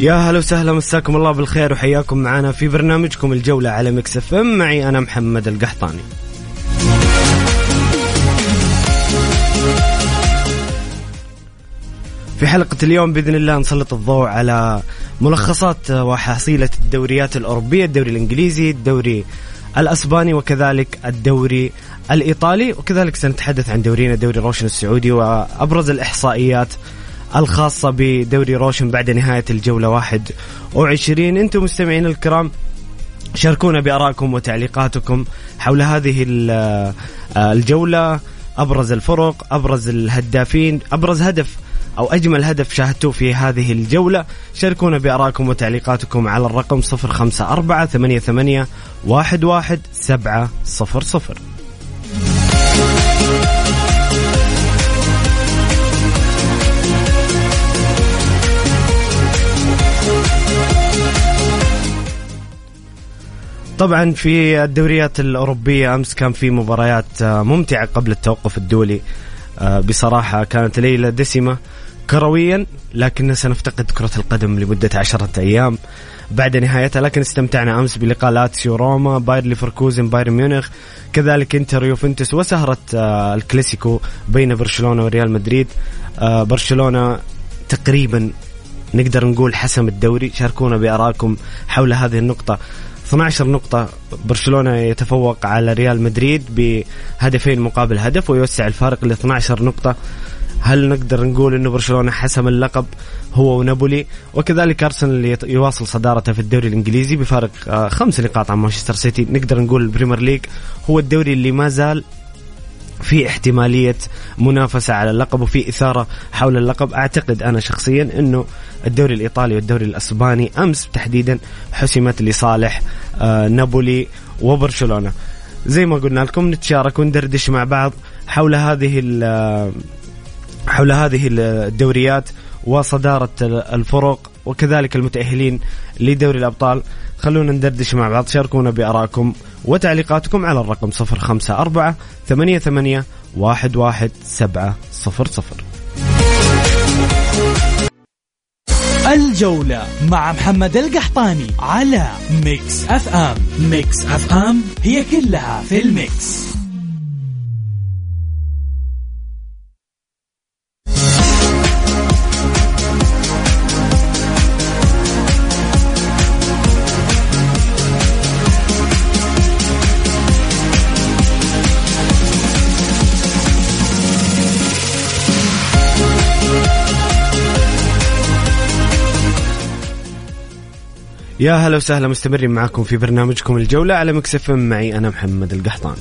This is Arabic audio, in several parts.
يا هلا وسهلا مساكم الله بالخير وحياكم معنا في برنامجكم الجولة على Mix FM. معي أنا محمد القحطاني. في حلقة اليوم بإذن الله نسلط الضوء على ملخصات وحصيلة الدوريات الأوروبية الدوري الإنجليزي الدوري الأسباني وكذلك الدوري الإيطالي. وكذلك سنتحدث عن دورينا دوري روشن السعودي وأبرز الإحصائيات الخاصة بدوري روشن بعد نهاية الجولة 21 أنتم مستمعين الكرام شاركونا بآرائكم وتعليقاتكم حول هذه الجولة. أبرز الفرق أبرز الهدافين أبرز هدف أو أجمل هدف شاهدتوه في هذه الجولة. شاركونا بآرائكم وتعليقاتكم على الرقم 054 88 11 700 طبعا في الدوريات الأوروبية أمس كان في مباريات ممتعة قبل التوقف الدولي. بصراحة كانت ليلة دسمة كرويا لكن سنفتقد كرة القدم لمدة عشرة أيام بعد نهايتها. لكن استمتعنا أمس بلقاء لاتسيو روما باير ليفركوزن بايرن ميونخ. كذلك إنتر يوفنتوس وسهرة الكلاسيكو بين برشلونة وريال مدريد. برشلونة تقريبا نقدر نقول حسم الدوري. شاركونا بآرائكم حول هذه النقطة. 12 نقطة برشلونة يتفوق على ريال مدريد بهدفين مقابل هدف ويوسع الفارق ل 12 نقطة. هل نقدر نقول إنه برشلونة حسم اللقب هو ونابولي؟ وكذلك أرسنال يواصل صدارته في الدوري الإنجليزي بفارق خمس نقاط عن مانشستر سيتي. نقدر نقول البريمير ليج هو الدوري اللي ما زال في احتمالية منافسة على اللقب وفي إثارة حول اللقب. أعتقد أنا شخصيا أنه الدوري الإيطالي والدوري الأسباني أمس تحديدا حسمت لصالح نابولي وبرشلونة. زي ما قلنا لكم نتشارك وندردش مع بعض حول هذه حول هذه الدوريات وصدارة الفرق. وكذلك المتأهلين لدوري الأبطال. خلونا ندردش مع بعض. شاركونا بأراءكم وتعليقاتكم على الرقم 054 88 11700 الجولة مع محمد القحطاني على Mix FM. Mix FM هي كلها في ال mix. يا هلا وسهلا مستمرين معكم في برنامجكم الجولة على Mix FM معي أنا محمد القحطاني.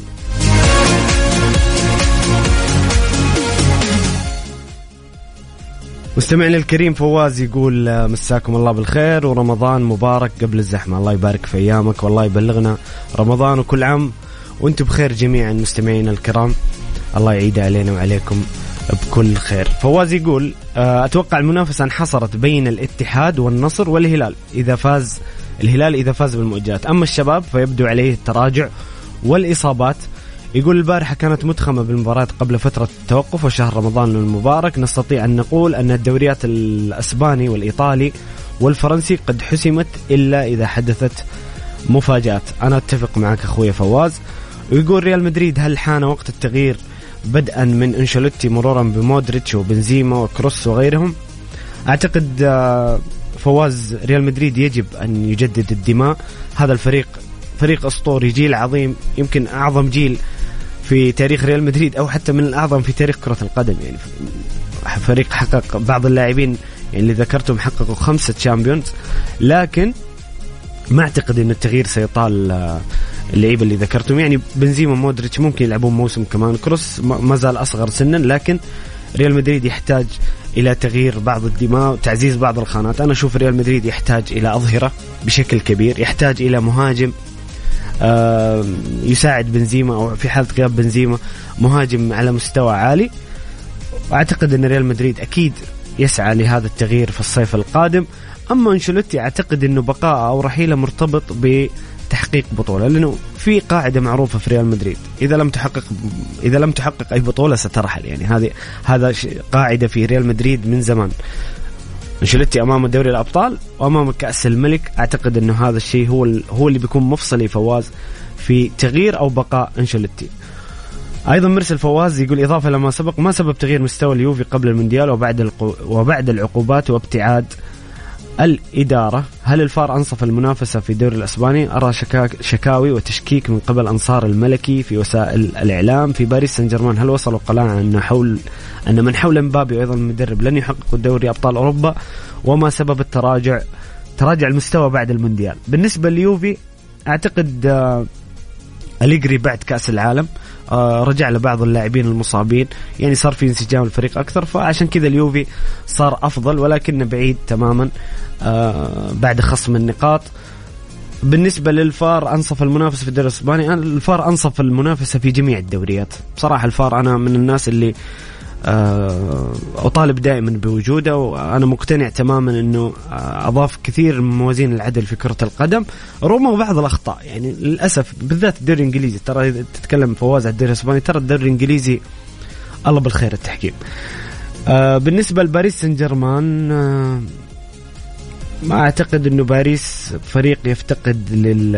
مستمعنا الكريم فواز يقول مساكم الله بالخير ورمضان مبارك قبل الزحمة. الله يبارك في أيامك والله يبلغنا رمضان وكل عام. وأنتم بخير جميعا مستمعينا الكرام. الله يعيد علينا وعليكم. بكل خير. فواز يقول أتوقع المنافسة انحصرت بين الاتحاد والنصر والهلال. إذا فاز الهلال إذا فاز بالمؤجلات أما الشباب فيبدو عليه التراجع والإصابات. يقول البارحة كانت متخمة بالمباريات قبل فترة التوقف وشهر رمضان المبارك. نستطيع أن نقول أن الدوريات الأسباني والإيطالي والفرنسي قد حسمت إلا إذا حدثت مفاجآت. أنا أتفق معك أخوي فواز. ويقول ريال مدريد هل حان وقت التغيير بدءا من إنشيلوتي مرورا بمودريتش وبنزيما وكروس وغيرهم. أعتقد فواز ريال مدريد يجب أن يجدد الدماء. هذا الفريق فريق أسطوري جيل عظيم يمكن أعظم جيل في تاريخ ريال مدريد أو حتى من الأعظم في تاريخ كرة القدم. يعني فريق حقق بعض اللاعبين يعني اللي ذكرتهم حققوا خمسة تشامبيونز لكن ما أعتقد إن التغيير سيطال اللعيبة اللي ذكرتهم. يعني بنزيما مودريتش ممكن يلعبون موسم كمان. كروس ما زال أصغر سنا لكن ريال مدريد يحتاج إلى تغيير بعض الدماء وتعزيز بعض الخانات. أنا أشوف ريال مدريد يحتاج إلى أظهرة بشكل كبير يحتاج إلى مهاجم يساعد بنزيما أو في حالة غياب بنزيما مهاجم على مستوى عالي. وأعتقد أن ريال مدريد أكيد يسعى لهذا التغيير في الصيف القادم. أما أنشيلوتي أعتقد أنه بقاءه أو رحيله مرتبط بتحقيق بطولة لأنه في قاعدة معروفة في ريال مدريد إذا لم تحقق إذا لم تحقق أي بطولة سترحل يعني هذه هذا قاعدة في ريال مدريد من زمان. أنشيلوتي أمام دوري الأبطال وأمام كأس الملك أعتقد إنه هذا الشيء هو هو اللي بيكون مفصلي فواز في تغيير أو بقاء أنشيلوتي. أيضا مرسل فواز يقول إضافة لما سبق ما سبب تغيير مستوى اليوفي قبل المونديال وبعد وبعد العقوبات وابتعاد الإدارة. هل الفار أنصف المنافسة في الدوري الأسباني؟ أرى شكاك شكاوي وتشكيك من قبل أنصار الملكي في وسائل الإعلام في باريس سان جيرمان هل وصلوا قناعة أن حول أن من حول مبابي وأيضا المدرب لن يحققوا دوري أبطال أوروبا؟ وما سبب التراجع تراجع المستوى بعد المونديال؟ بالنسبة ليوفي أعتقد آه أليجري بعد كأس العالم. آه رجع لبعض اللاعبين المصابين. يعني صار في انسجام الفريق أكثر فعشان كذا اليوفي صار أفضل ولكنه بعيد تماما آه بعد خصم النقاط. بالنسبة للفار أنصف المنافسة في الدوري الإسباني. الفار أنصف المنافسة في جميع الدوريات. بصراحة الفار أنا من الناس اللي آه، أطالب دائما بوجوده وأنا مقتنع تماما إنه آه، أضاف كثير من موازين العدل في كرة القدم رغم بعض الأخطاء. يعني للأسف بالذات الدوري الإنجليزي ترى تتكلم فواز على الدوري الاسباني ترى الدوري الإنجليزي الله بالخير التحكيم. آه، بالنسبة لباريس سان جيرمان ما أعتقد إنه باريس فريق يفتقد لل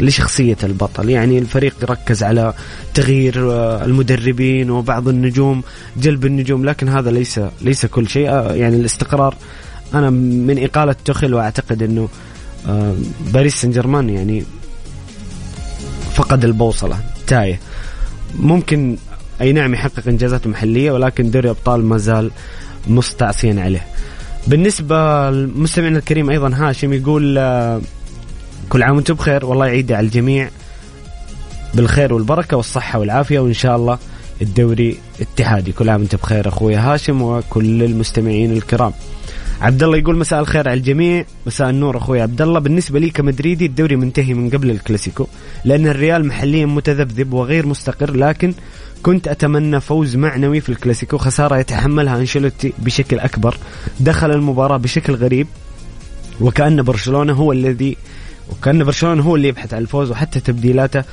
لشخصية البطل. يعني الفريق ركز على تغيير آه، المدربين وبعض النجوم جلب النجوم لكن هذا ليس ليس كل شيء. آه، يعني الاستقرار أنا من إقالة تخل وأعتقد أنه آه، باريس سان جيرمان يعني فقد البوصلة تايه. ممكن أي نعم يحقق إنجازات محلية ولكن دوري أبطال ما زال مستعصيا عليه. بالنسبة للمستمعنا الكريم أيضا هاشم يقول كل عام وأنتم بخير. والله يعيد على الجميع بالخير والبركة والصحة والعافية وإن شاء الله الدوري اتحادي كل عام وانت بخير. أخوي هاشم وكل المستمعين الكرام. عبد الله يقول مساء الخير على الجميع. مساء النور أخوي عبد الله. بالنسبة لي كمدريدي الدوري منتهي من قبل الكلاسيكو لأن الريال محليا متذبذب وغير مستقر لكن كنت أتمنى فوز معنوي في الكلاسيكو. خسارة يتحملها أنشيلوتي بشكل أكبر. دخل المباراة بشكل غريب وكأن برشلونة هو الذي وكان برشلونة هو اللي يبحث عن الفوز وحتى تبديلاته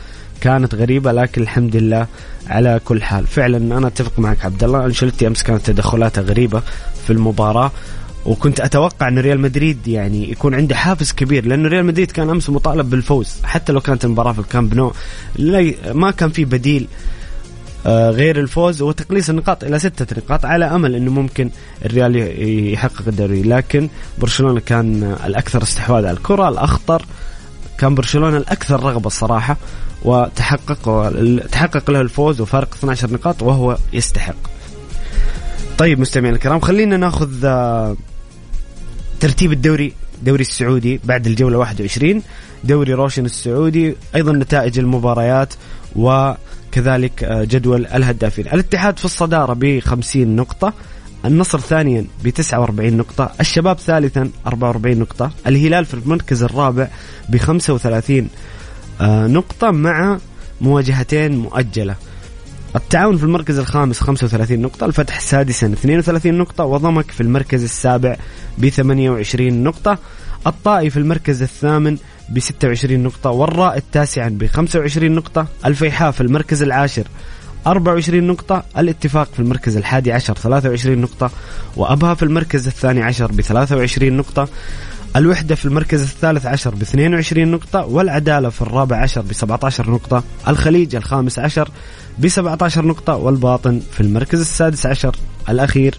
كانت غريبة لكن الحمد لله على كل حال. فعلا أنا أتفق معك عبد الله أنشيلوتي أمس كانت تدخلاته غريبة في المباراة وكنت أتوقع إن ريال مدريد يعني يكون عنده حافز كبير لأنه ريال مدريد كان أمس مطالب بالفوز حتى لو كانت المباراة في الكامب نو. ما كان في بديل آه، غير الفوز وتقليص النقاط إلى ستة نقاط على أمل إنه ممكن الريال يحقق الدوري. لكن برشلونة كان الأكثر استحواذ على الكرة الأخطر كان برشلونة الأكثر رغبة الصراحة وتحقق تحقق له الفوز وفارق 12 نقاط وهو يستحق. طيب مستمعينا الكرام خلينا ناخذ آه، ترتيب الدوري الدوري السعودي بعد الجولة 21 دوري روشن السعودي أيضا نتائج المباريات وكذلك آه، جدول الهدافين الاتحاد في الصدارة ب 50 نقطة النصر ثانيا ب 49 نقطة، الشباب ثالثا 44 نقطة، الهلال في المركز الرابع ب 35 آه، نقطة مع مواجهتين مؤجلة. التعاون في المركز الخامس 35 نقطة، الفتح سادسا 32 نقطة، وضمك في المركز السابع ب 28 نقطة، الطائي في المركز الثامن ب 26 نقطة، والرائد تاسعا ب 25 نقطة، الفيحاء في المركز العاشر 24 نقطة الاتفاق في المركز الحادي عشر 23 نقطة وأبها في المركز الثاني عشر ب 23 نقطة الوحدة في المركز الثالث عشر ب 22 نقطة والعدالة في الرابع عشر ب 17 نقطة الخليج الخامس عشر ب 17 نقطة والباطن في المركز السادس عشر الأخير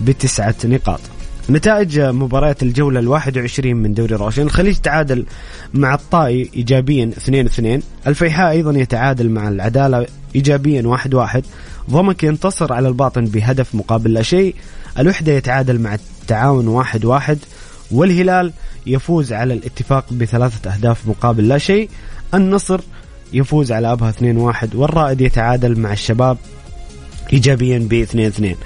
بتسعة نقاط. نتائج مباريات الجولة الواحد وعشرين من دوري روشن الخليج تعادل مع الطائي إيجابيا 2-2 الفيحاء أيضا يتعادل مع العدالة إيجابيا 1-1 واحد واحد. ضمك ينتصر على الباطن بهدف مقابل لا شيء الوحدة يتعادل مع التعاون واحد واحد والهلال يفوز على الاتفاق بثلاثة أهداف مقابل لا شيء النصر يفوز على أبها 2-1 والرائد يتعادل مع الشباب إيجابيا ب 2-2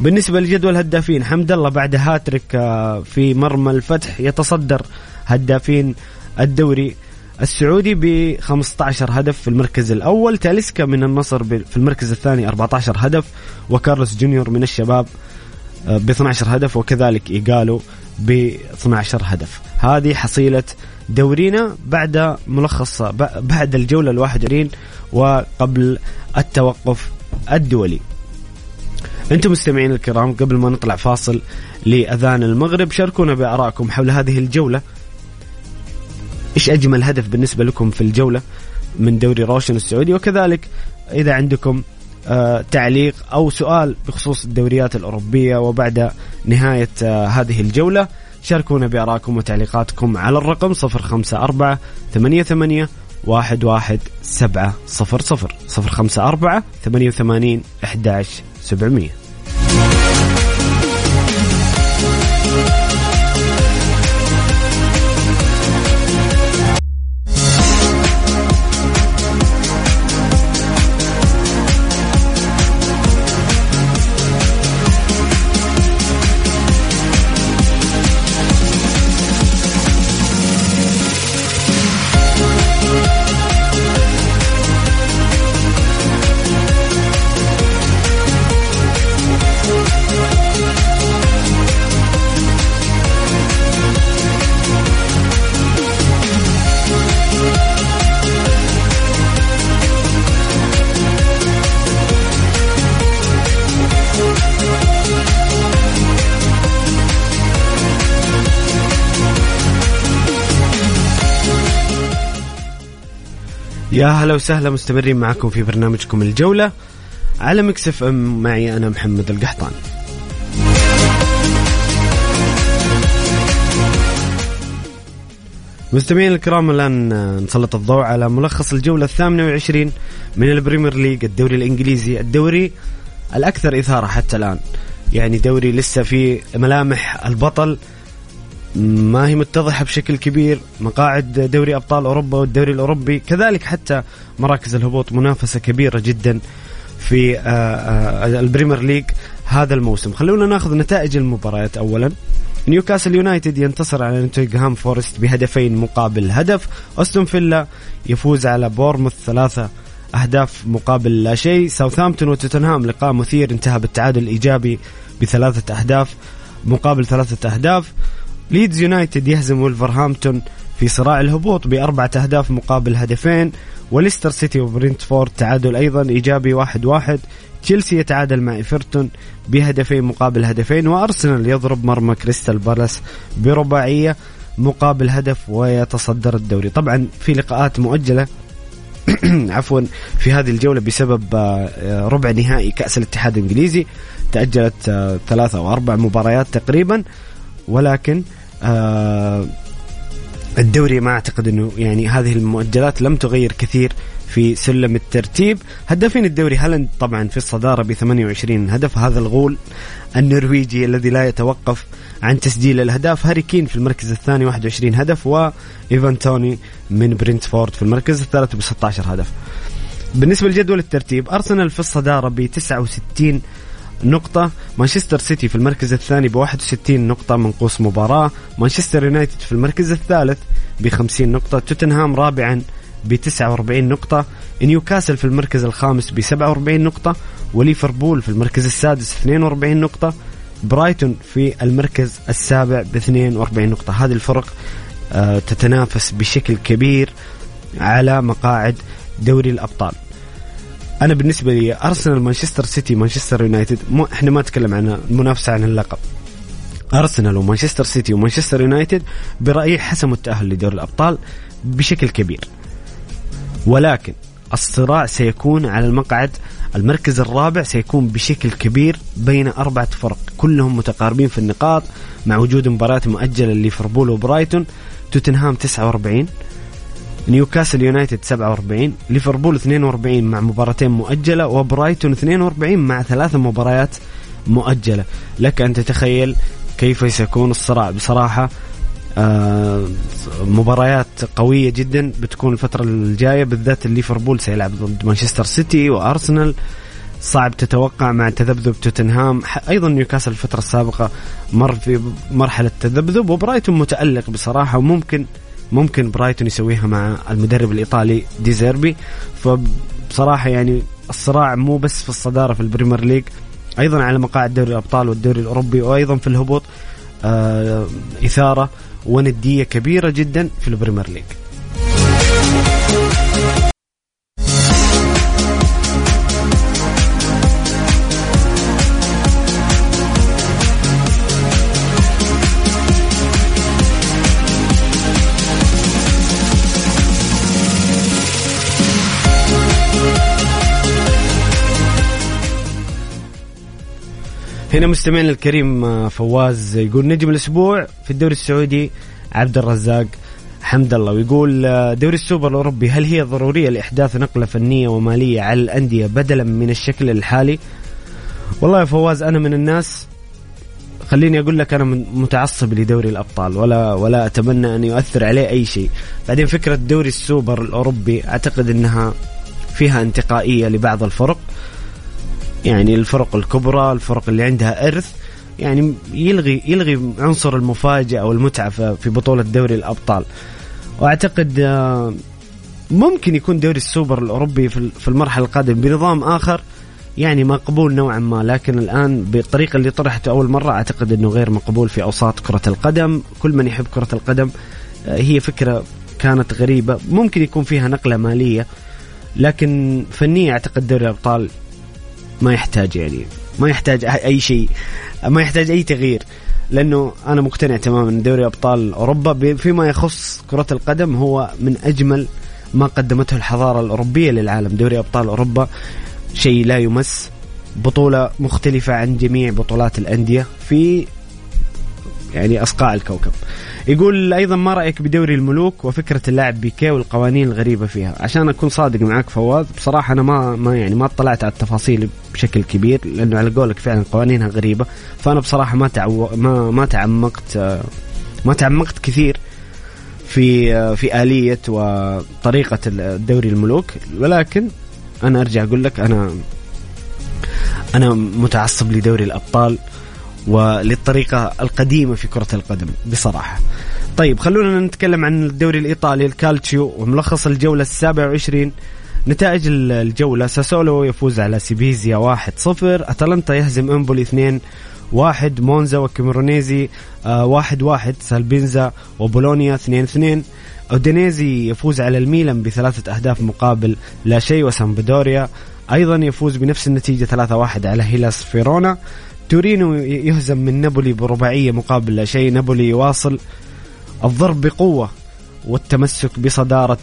بالنسبة لجدول الهدافين حمد الله بعد هاتريك آه، في مرمى الفتح يتصدر هدافين الدوري السعودي ب 15 هدف في المركز الأول تاليسكا من النصر في المركز الثاني 14 هدف وكارلوس جونيور من الشباب آه، ب 12 هدف وكذلك ايجالو ب 12 هدف. هذه حصيلة دورينا بعد ملخص بعد الجولة ال 21 وقبل التوقف الدولي. أنتم مستمعين الكرام قبل ما نطلع فاصل لأذان المغرب شاركونا بارائكم حول هذه الجولة. إيش أجمل هدف بالنسبة لكم في الجولة من دوري روشن السعودي؟ وكذلك إذا عندكم آه، تعليق أو سؤال بخصوص الدوريات الأوروبية وبعد نهاية آه، هذه الجولة شاركونا بآرائكم وتعليقاتكم على الرقم 054 88 11700 054 88 11700 يا هلا وسهلا مستمرين معكم في برنامجكم الجولة على Mix FM. معي أنا محمد القحطاني. مستمعين الكرام الآن نسلط الضوء على ملخص الجولة الثامنة والعشرين من البريمير ليج الدوري الإنجليزي. الدوري الأكثر إثارة حتى الآن يعني دوري لسه في ملامح البطل. ما هي متضحة بشكل كبير. مقاعد دوري أبطال أوروبا والدوري الأوروبي كذلك حتى مراكز الهبوط منافسة كبيرة جدا في آه، آه، البريمير ليج هذا الموسم. خلونا ناخذ نتائج المباريات أولا. نيوكاسل يونايتد ينتصر على نوتنغهام فورست بهدفين مقابل هدف. أستون فيلا يفوز على بورنموث ثلاثة أهداف مقابل لا شيء. ساوثامبتون وتوتنهام لقاء مثير انتهى بالتعادل الإيجابي بثلاثة أهداف مقابل ثلاثة أهداف. ليدز يونايتد يهزم ولفرهامبتون في صراع الهبوط بأربعة أهداف مقابل هدفين وليستر سيتي وبرنتفورد تعادل أيضا إيجابي واحد واحد تشيلسي يتعادل مع إيفرتون بهدفين مقابل هدفين وأرسنال يضرب مرمى كريستال بالاس برباعية مقابل هدف ويتصدر الدوري. طبعا في لقاءات مؤجلة عفوا في هذه الجولة بسبب آه، ربع نهائي كأس الاتحاد الإنجليزي تأجلت آه، ثلاثة أو أربع مباريات تقريبا ولكن الدوري ما أعتقد إنه يعني هذه المؤجلات لم تغير كثير في سلم الترتيب. هدافين الدوري هالاند طبعا في الصدارة ب 28 هدف هذا الغول النرويجي الذي لا يتوقف عن تسجيل الأهداف. هاري كين في المركز الثاني 21 هدف وإيفان توني من برينتفورد في المركز الثالث ب 16 هدف. بالنسبة لجدول الترتيب أرسنال في الصدارة ب 69 نقطة. مانشستر سيتي في المركز الثاني ب 61 نقطة منقوص مباراة. مانشستر يونايتد في المركز الثالث ب 50 نقطة. توتنهام رابعا ب 49 نقطة. نيوكاسل في المركز الخامس ب 47 نقطة. وليفربول في المركز السادس 42 نقطة. برايتون في المركز السابع ب 42 نقطة. هذه الفرق آه، تتنافس بشكل كبير على مقاعد دوري الأبطال. أنا بالنسبة لي أرسنال مانشستر سيتي مانشستر يونايتد مو إحنا ما نتكلم عن المنافسة عن اللقب. أرسنال ومانشستر سيتي ومانشستر يونايتد برأيي حسموا التأهل لدوري الأبطال بشكل كبير. ولكن الصراع سيكون على المقعد المركز الرابع سيكون بشكل كبير بين أربعة فرق كلهم متقاربين في النقاط مع وجود مباريات مؤجلة لليفربول وبرايتون توتنهام 49 نيوكاسل يونايتد 47 ليفربول 42 مع مباراتين مؤجلة وبرايتون 42 مع ثلاث مباريات مؤجلة. لك أن تتخيل كيف سيكون الصراع. بصراحة آه مباريات قوية جدا بتكون الفترة الجاية بالذات ليفربول سيلعب ضد مانشستر سيتي وأرسنال. صعب تتوقع مع تذبذب توتنهام. أيضا نيوكاسل الفترة السابقة مر في مرحلة تذبذب وبرايتون متألق بصراحة وممكن ممكن برايتون يسويها مع المدرب الإيطالي ديزيربي فبصراحة يعني الصراع مو بس في الصدارة في البريمير ليج أيضا على مقاعد دوري الأبطال والدوري الأوروبي وأيضا في الهبوط آه إثارة وندية كبيرة جدا في البريمير ليج. هنا مستمعنا الكريم آه، فواز يقول نجم الأسبوع في الدوري السعودي عبد الرزاق حمد الله. ويقول آه، دوري السوبر الأوروبي هل هي ضرورية لإحداث نقلة فنية ومالية على الأندية بدلا من الشكل الحالي؟ والله يا فواز أنا من الناس خليني أقول لك أنا متعصب لدوري الأبطال ولا ولا أتمنى أن يؤثر عليه أي شيء. بعدين فكرة دوري السوبر الأوروبي أعتقد إنها فيها انتقائية لبعض الفرق. يعني الفرق الكبرى الفرق اللي عندها إرث يعني يلغي يلغي عنصر المفاجأة أو المتعه في بطولة دوري الأبطال. وأعتقد آه، ممكن يكون دوري السوبر الأوروبي في المرحلة القادمة بنظام آخر يعني مقبول نوعا ما. لكن الآن بالطريقة اللي طرحته أول مرة أعتقد إنه غير مقبول في أوساط كرة القدم. كل من يحب كرة القدم آه، هي فكرة كانت غريبة. ممكن يكون فيها نقلة مالية لكن فنيا أعتقد دوري الأبطال ما يحتاج يعني ما يحتاج أي شيء ما يحتاج أي تغيير لأنه أنا مقتنع تماما دوري أبطال أوروبا فيما يخص كرة القدم هو من أجمل ما قدمته الحضارة الأوروبية للعالم. دوري أبطال أوروبا شيء لا يمس بطولة مختلفة عن جميع بطولات الأندية. في يعني أصقاع الكوكب. يقول أيضا ما رأيك بدوري الملوك وفكرة اللاعب بيكي والقوانين الغريبة فيها؟ عشان أكون صادق معك فواز بصراحة أنا ما ما يعني ما اطلعت على التفاصيل بشكل كبير لأنه على قولك فعلا قوانينها غريبة. فأنا بصراحة ما تعو ما ما تعمقت ما تعمقت كثير في في آلية وطريقة دوري الملوك. ولكن أنا أرجع أقول لك أنا أنا متعصب لدوري الأبطال. وللطريقة القديمة في كرة القدم بصراحة. طيب خلونا نتكلم عن الدوري الإيطالي الكالتشيو وملخص الجولة السابعة وعشرين. نتائج الجولة ساسولو يفوز على سيبيزيا 1-0 أتلانتا يهزم أمبولي 2 واحد مونزا وكيمرونيزي آه واحد واحد سالبينزا وبولونيا اثنين اثنين. أودينيزي يفوز على الميلان بثلاثة أهداف مقابل لا شيء وسامبدوريا. أيضا يفوز بنفس النتيجة 3-1 على هيلاس فيرونا. تورينو يهزم من نابولي برباعية مقابل لا شيء. نابولي يواصل الضرب بقوة والتمسك بصدارة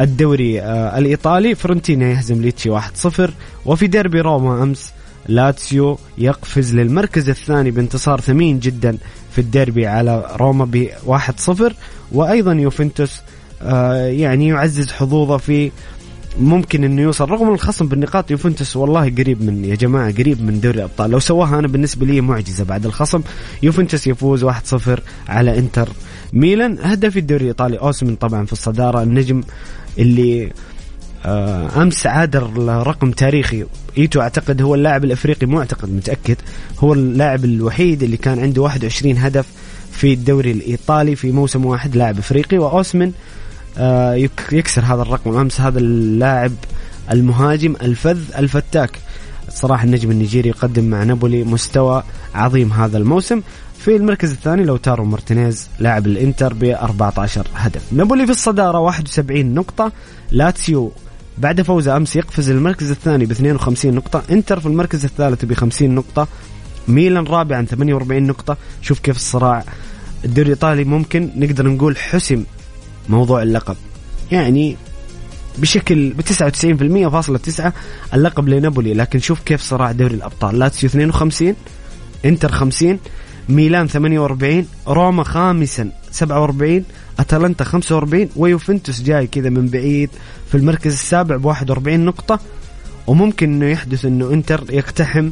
الدوري آه الإيطالي. فيورنتينا يهزم ليتشي 1-0 وفي ديربي روما أمس لاتسيو يقفز للمركز الثاني بانتصار ثمين جدا في الديربي على روما ب 1-0 وأيضا يوفنتوس آه، يعني يعزز حظوظه في ممكن إنه يوصل رغم الخصم بالنقاط يوفنتوس والله قريب من يا جماعة قريب من دوري الأبطال. لو سواها أنا بالنسبة لي معجزة بعد الخصم. يوفنتوس يفوز 1-0 على إنتر ميلان. هدف الدوري الإيطالي اوسمن طبعا في الصدارة. النجم اللي آه، أمس عاد رقم تاريخي إيتو أعتقد هو اللاعب الإفريقي مو أعتقد متأكد. هو اللاعب الوحيد اللي كان عنده 21 هدف في الدوري الإيطالي في موسم واحد لاعب إفريقي. واوسمن يكسر هذا الرقم أمس هذا اللاعب المهاجم الفذ الفتاك. صراحة النجم النيجيري يقدم مع نابولي مستوى عظيم هذا الموسم. في المركز الثاني لوتارو مارتينيز لاعب الإنتر ب 14 هدف. نابولي في الصدارة 71 نقطة. لاتسيو بعد فوزه أمس يقفز المركز الثاني ب 52 نقطة، إنتر في المركز الثالث ب 50 نقطة، ميلان رابعا 48 نقطة، شوف كيف الصراع الدوري الإيطالي ممكن نقدر نقول حسم موضوع اللقب. يعني بشكل ب 99% فاصلة تسعة اللقب لنابولي لكن شوف كيف صراع دوري الأبطال. لاتسيو 52 إنتر 50 ميلان 48 روما خامسا 47 أتلانتا 45 ويوفنتوس جاي كذا من بعيد في المركز السابع ب 41 نقطة. وممكن إنه يحدث إنه إنتر يقتحم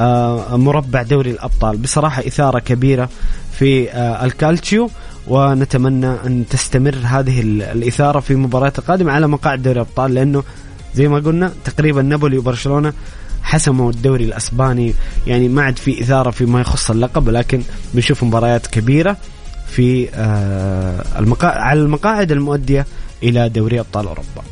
آه، مربع دوري الأبطال. بصراحة إثارة كبيرة في آه، الكالتشيو. ونتمنى أن تستمر هذه الإثارة في المباريات القادمة على مقاعد دوري الأبطال لأنه زي ما قلنا تقريبا نابولي وبرشلونة حسموا الدوري الأسباني يعني ما عاد في إثارة فيما يخص اللقب ولكن بنشوف مباريات كبيرة في آه، المقا... على المقاعد المؤدية إلى دوري أبطال أوروبا.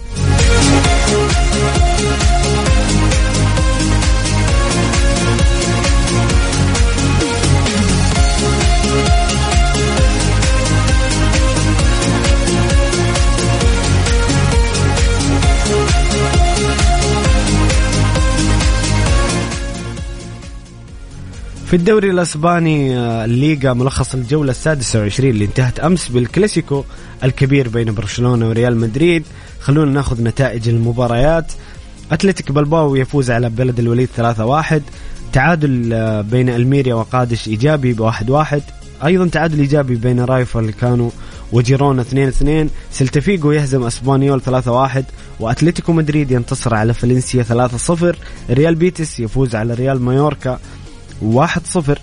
في الدوري الأسباني آه، الليغا ملخص الجولة السادسة والعشرين اللي انتهت أمس بالكلاسيكو الكبير بين برشلونة وريال مدريد. خلونا ناخذ نتائج المباريات. أتلتيك بلباو يفوز على بلد الوليد 3-1 تعادل آه، بين ألميريا وقادش إيجابي بواحد واحد. أيضا تعادل إيجابي بين رايو فاليكانو وجيرونا 2-2 سيلتا فيغو يهزم أسبانيول 3-1 وأتلتيكو مدريد ينتصر على فالنسيا 3-0 ريال بيتس يفوز على ريال مايوركا. 1-0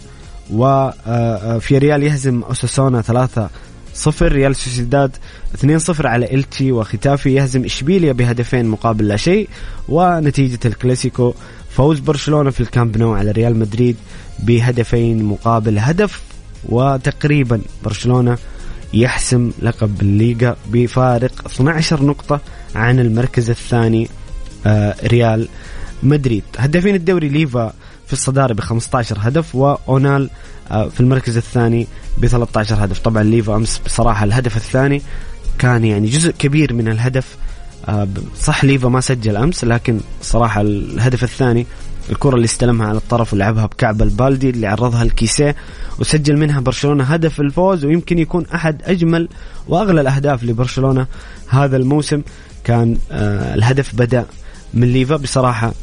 وفياريال يهزم أوساسونا 3 صفر. ريال سوسيداد 2-0 على إلتشي وختافي يهزم إشبيليا بهدفين مقابل لا شيء. ونتيجة الكلاسيكو فوز برشلونة في الكامب نو على ريال مدريد بهدفين مقابل هدف. وتقريبا برشلونة يحسم لقب الليغا بفارق 12 نقطة عن المركز الثاني آه، ريال مدريد. هدافين الدوري ليفا في الصدارة ب 15 هدف وأونال آه، في المركز الثاني ب 13 هدف. طبعا ليفا أمس بصراحة الهدف الثاني كان يعني جزء كبير من الهدف آه، صح ليفا ما سجل أمس لكن صراحة الهدف الثاني الكرة اللي استلمها على الطرف ولعبها بكعب لبالدي اللي عرضها لكيسيه وسجل منها برشلونة هدف الفوز ويمكن يكون أحد أجمل وأغلى الأهداف لبرشلونة هذا الموسم. كان آه الهدف بدأ من ليفا بصراحة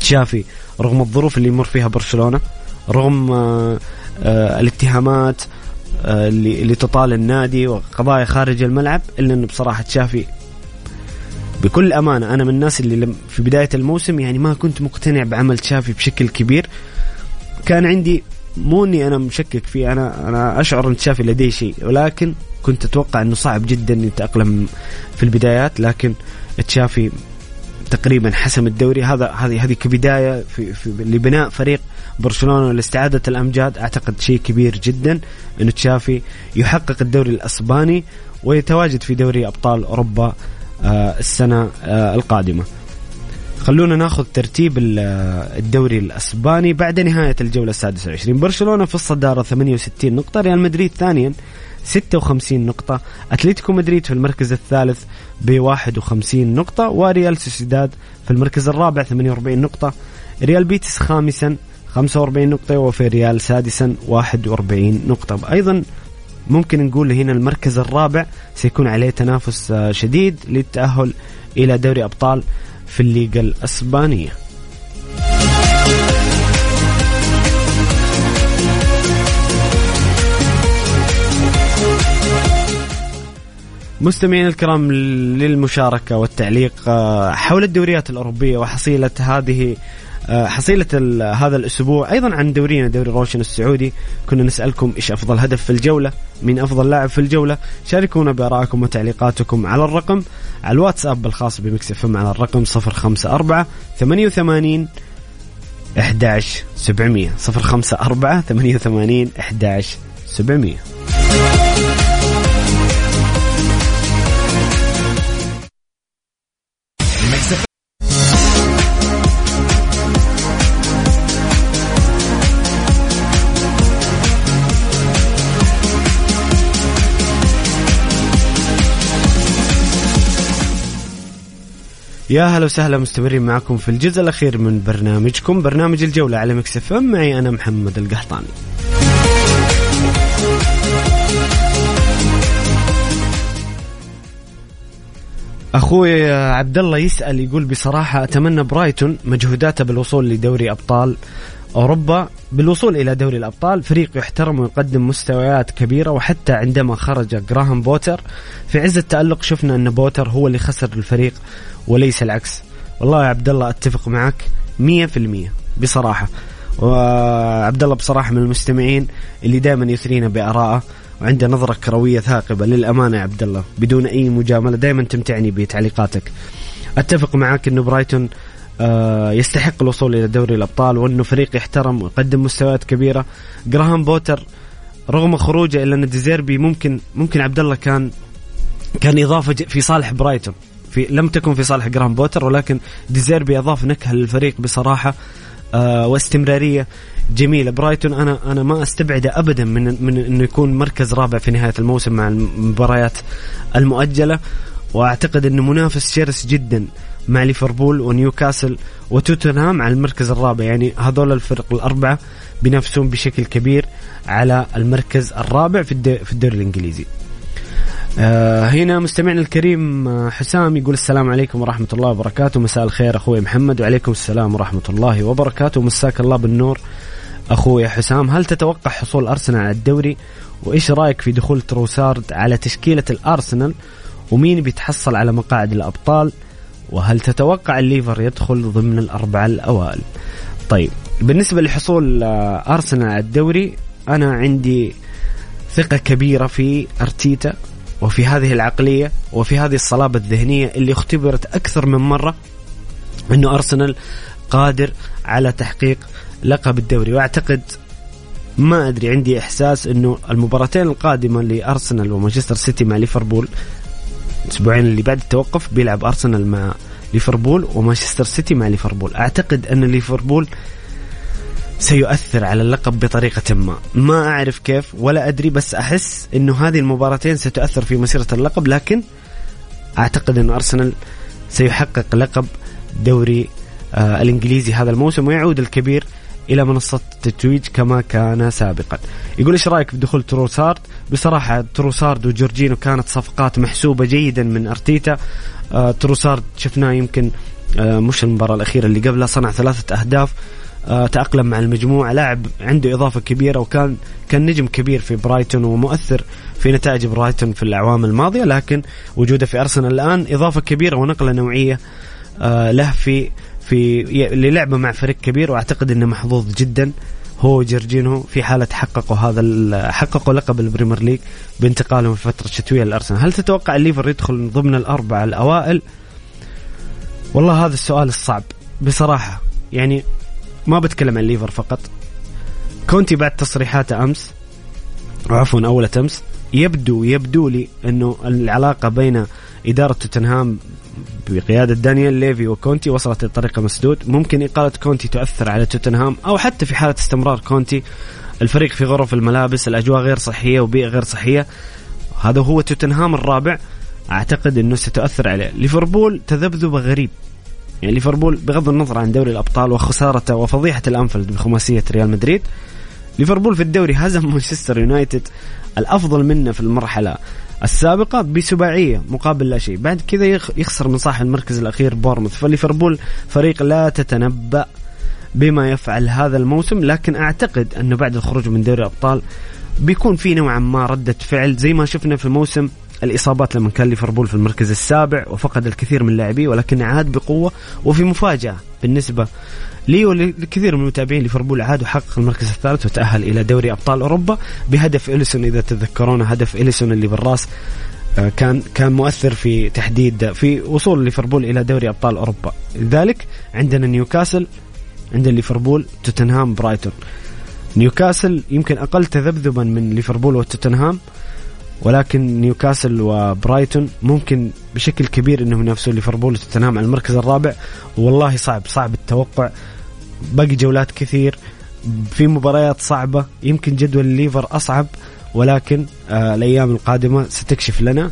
تشافي رغم الظروف اللي يمر فيها برشلونة رغم آه آه الاتهامات آه اللي, اللي تطال النادي وقضايا خارج الملعب إلا أنه بصراحة تشافي بكل أمانة أنا من الناس اللي في بداية الموسم يعني ما كنت مقتنع بعمل تشافي بشكل كبير. كان عندي مو إني أنا مشكك فيه أنا أنا أشعر إن تشافي لديه شيء ولكن كنت أتوقع إنه صعب جدا يتاقلم في البدايات لكن تشافي تقريبا حسم الدوري. هذا هذه هذه كبداية في, في لبناء فريق برشلونة لاستعادة الأمجاد. أعتقد شيء كبير جدا انه تشافي يحقق الدوري الأسباني ويتواجد في دوري أبطال أوروبا آه، السنة آه، القادمة. خلونا ناخذ ترتيب آه، الدوري الأسباني بعد نهاية الجولة السادسة والعشرين. برشلونة في الصدارة 68 نقطة ريال مدريد ثانيا 56 نقطة أتلتيكو مدريد في المركز الثالث ب 51 نقطة وريال سوسيداد في المركز الرابع 48 نقطة ريال بيتس خامسا 45 نقطة وفياريال سادسا 41 نقطة. أيضا ممكن نقول هنا المركز الرابع سيكون عليه تنافس آه، شديد للتأهل إلى دوري أبطال في الليغا الأسبانية. مستمعين الكرام للمشاركة والتعليق آه، حول الدوريات الأوروبية وحصيلة هذه آه، حصيلة هذا الأسبوع أيضا عن دورينا دوري روشن السعودي. كنا نسألكم إيش أفضل هدف في الجولة من أفضل لاعب في الجولة. شاركونا بآرائكم وتعليقاتكم على الرقم على الواتساب الخاص بمكس إف على الرقم 054 88 11 700 054 88 11 يا هلا وسهلا مستمرين معكم في الجزء الأخير من برنامجكم برنامج الجولة على Mix FM معي أنا محمد القحطاني. أخوي عبد الله يسأل يقول بصراحة أتمنى برايتون مجهوداته بالوصول لدوري أبطال أوروبا بالوصول إلى دوري الأبطال فريق يحترم ويقدم مستويات كبيرة وحتى عندما خرج جراهام بوتر في عز التألق شفنا أن بوتر هو اللي خسر الفريق وليس العكس. والله يا عبد الله أتفق معك 100% بصراحة. وعبد الله بصراحة من المستمعين اللي دائما يثرينا بارائه وعنده نظرة كروية ثاقبة للأمانة يا عبد الله بدون أي مجاملة دائما تمتعني بتعليقاتك. أتفق معك إنه برايتون يستحق الوصول إلى دوري الأبطال وأنه فريق يحترم ويقدم مستويات كبيرة. جراهام بوتر رغم خروجه الا ان ديزيربي ممكن ممكن عبد الله كان كان إضافة في صالح برايتون. في لم تكن في صالح جراهام بوتر ولكن ديزيربي أضاف نكهة للفريق بصراحة آه واستمرارية جميلة. برايتون أنا أنا ما أستبعده ابدا من من إنه يكون مركز رابع في نهاية الموسم مع المباريات المؤجلة. وأعتقد إنه منافس شرس جدا. مع ليفربول ونيوكاسل وتوتنهام على المركز الرابع. يعني هذول الفرق الأربعة بينافسون بشكل كبير على المركز الرابع في في الدوري الإنجليزي. آه هنا مستمعنا الكريم آه، حسام يقول السلام عليكم ورحمة الله وبركاته. مساء الخير أخوي محمد وعليكم السلام ورحمة الله وبركاته. مساك الله بالنور أخوي حسام. هل تتوقع حصول أرسنال على الدوري؟ وإيش رأيك في دخول تروسارد على تشكيلة الأرسنال؟ ومين بيتحصل على مقاعد الأبطال؟ وهل تتوقع الليفر يدخل ضمن الأربعة الأوائل؟ طيب بالنسبة لحصول آه، أرسنال على الدوري أنا عندي ثقة كبيرة في أرتيتا وفي هذه العقلية وفي هذه الصلابة الذهنية اللي اختبرت أكثر من مرة أنه أرسنال قادر على تحقيق لقب الدوري. وأعتقد ما أدري عندي إحساس أنه المباراتين القادمة لأرسنال ومانشستر سيتي مع ليفربول الأسبوعين اللي بعد التوقف بيلعب أرسنال مع ليفربول ومانشستر سيتي مع ليفربول. أعتقد أن ليفربول سيؤثر على اللقب بطريقة ما. ما أعرف كيف ولا أدري بس أحس أنه هذه المباراتين ستؤثر في مسيرة اللقب لكن أعتقد أن أرسنال سيحقق لقب دوري آه الإنجليزي هذا الموسم ويعود الكبير إلى منصة التتويج كما كان سابقا. يقول إيش رأيك بدخول تروسارد؟ بصراحة تروسارد وجورجينو كانت صفقات محسوبة جيدا من أرتيتا. آه تروسارد شفناه يمكن آه مش المباراة الأخيرة اللي قبلها صنع ثلاثة أهداف آه، تأقلم مع المجموعة. لاعب عنده إضافة كبيرة وكان كان نجم كبير في برايتون ومؤثر في نتائج برايتون في الأعوام الماضية لكن وجوده في أرسنال الآن إضافة كبيرة ونقلة نوعية آه، له في في للعبة مع فريق كبير وأعتقد أنه محظوظ جدا. هو وجورجينيو في حالة حققوا هذا حققوا لقب البريمير ليج بانتقالهم في فترة شتوية للأرسنال. هل تتوقع الليفر يدخل ضمن الأربعة الأوائل؟ والله هذا السؤال الصعب بصراحة. يعني ما بتكلم عن ليفر فقط. كونتي بعد تصريحاته أمس عفوا أول أمس يبدو يبدو لي إنه العلاقة بين إدارة توتنهام بقيادة دانيال ليفي وكونتي وصلت لطريقه مسدود. ممكن إقالة كونتي تؤثر على توتنهام أو حتى في حالة استمرار كونتي. الفريق في غرف الملابس الأجواء غير صحية وبيئة غير صحية. هذا هو توتنهام الرابع. أعتقد إنه ستؤثر عليه. ليفربول تذبذب غريب. يعني ليفربول بغض النظر عن دوري الأبطال وخسارته وفضيحة الأنفيلد بخماسية ريال مدريد ليفربول في الدوري هزم مانشستر يونايتد الأفضل منه في المرحلة السابقة بسباعية مقابل لا شيء. بعد كذا يخسر من صاحب المركز الأخير بورنموث فليفربول فريق لا تتنبأ بما يفعل هذا الموسم لكن أعتقد أنه بعد الخروج من دوري الأبطال بيكون في نوعا ما ردة فعل زي ما شفنا في موسم الإصابات لما كان ليفربول في المركز السابع وفقد الكثير من لاعبيه ولكن عاد بقوة وفي مفاجأة بالنسبة لي ولكثير من متابعين ليفربول عاد وحقق المركز الثالث وتأهل إلى دوري أبطال أوروبا بهدف إليسون. إذا تتذكرون هدف إليسون اللي بالرأس آه، كان كان مؤثر في تحديد في وصول ليفربول إلى دوري أبطال أوروبا. لذلك عندنا نيوكاسل عندنا ليفربول توتنهام برايتون. نيوكاسل يمكن أقل تذبذبا من ليفربول وتوتنهام ولكن نيوكاسل وبرايتون ممكن بشكل كبير إنهم ينافسون ليفربول وتوتنهام على المركز الرابع. والله صعب صعب التوقع. باقي جولات كثير في مباريات صعبة يمكن جدول الليفر أصعب ولكن آه الأيام القادمة ستكشف لنا.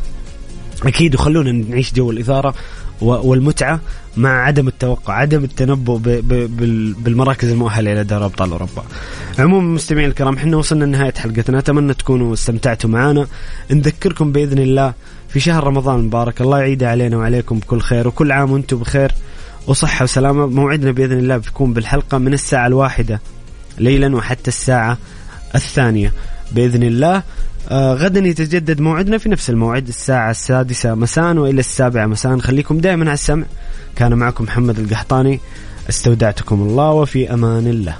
أكيد وخلونا نعيش جو الإثارة والمتعة مع عدم التوقع عدم التنبؤ بالمراكز المؤهلة إلى دوري أبطال أوروبا. عموما مستمعين الكرام إحنا وصلنا لنهاية حلقتنا أتمنى تكونوا استمتعتوا معنا نذكركم بإذن الله في شهر رمضان المبارك الله يعيد علينا وعليكم بكل خير وكل عام وأنتم بخير. وصحة وسلامة. موعدنا بإذن الله بيكون بالحلقة من الساعة الواحدة ليلا وحتى الساعة الثانية. بإذن الله آه غدا يتجدد موعدنا في نفس الموعد الساعة السادسة مساء وإلى السابعة مساء. خليكم دائما على السمع. كان معكم محمد القحطاني. استودعتكم الله وفي أمان الله.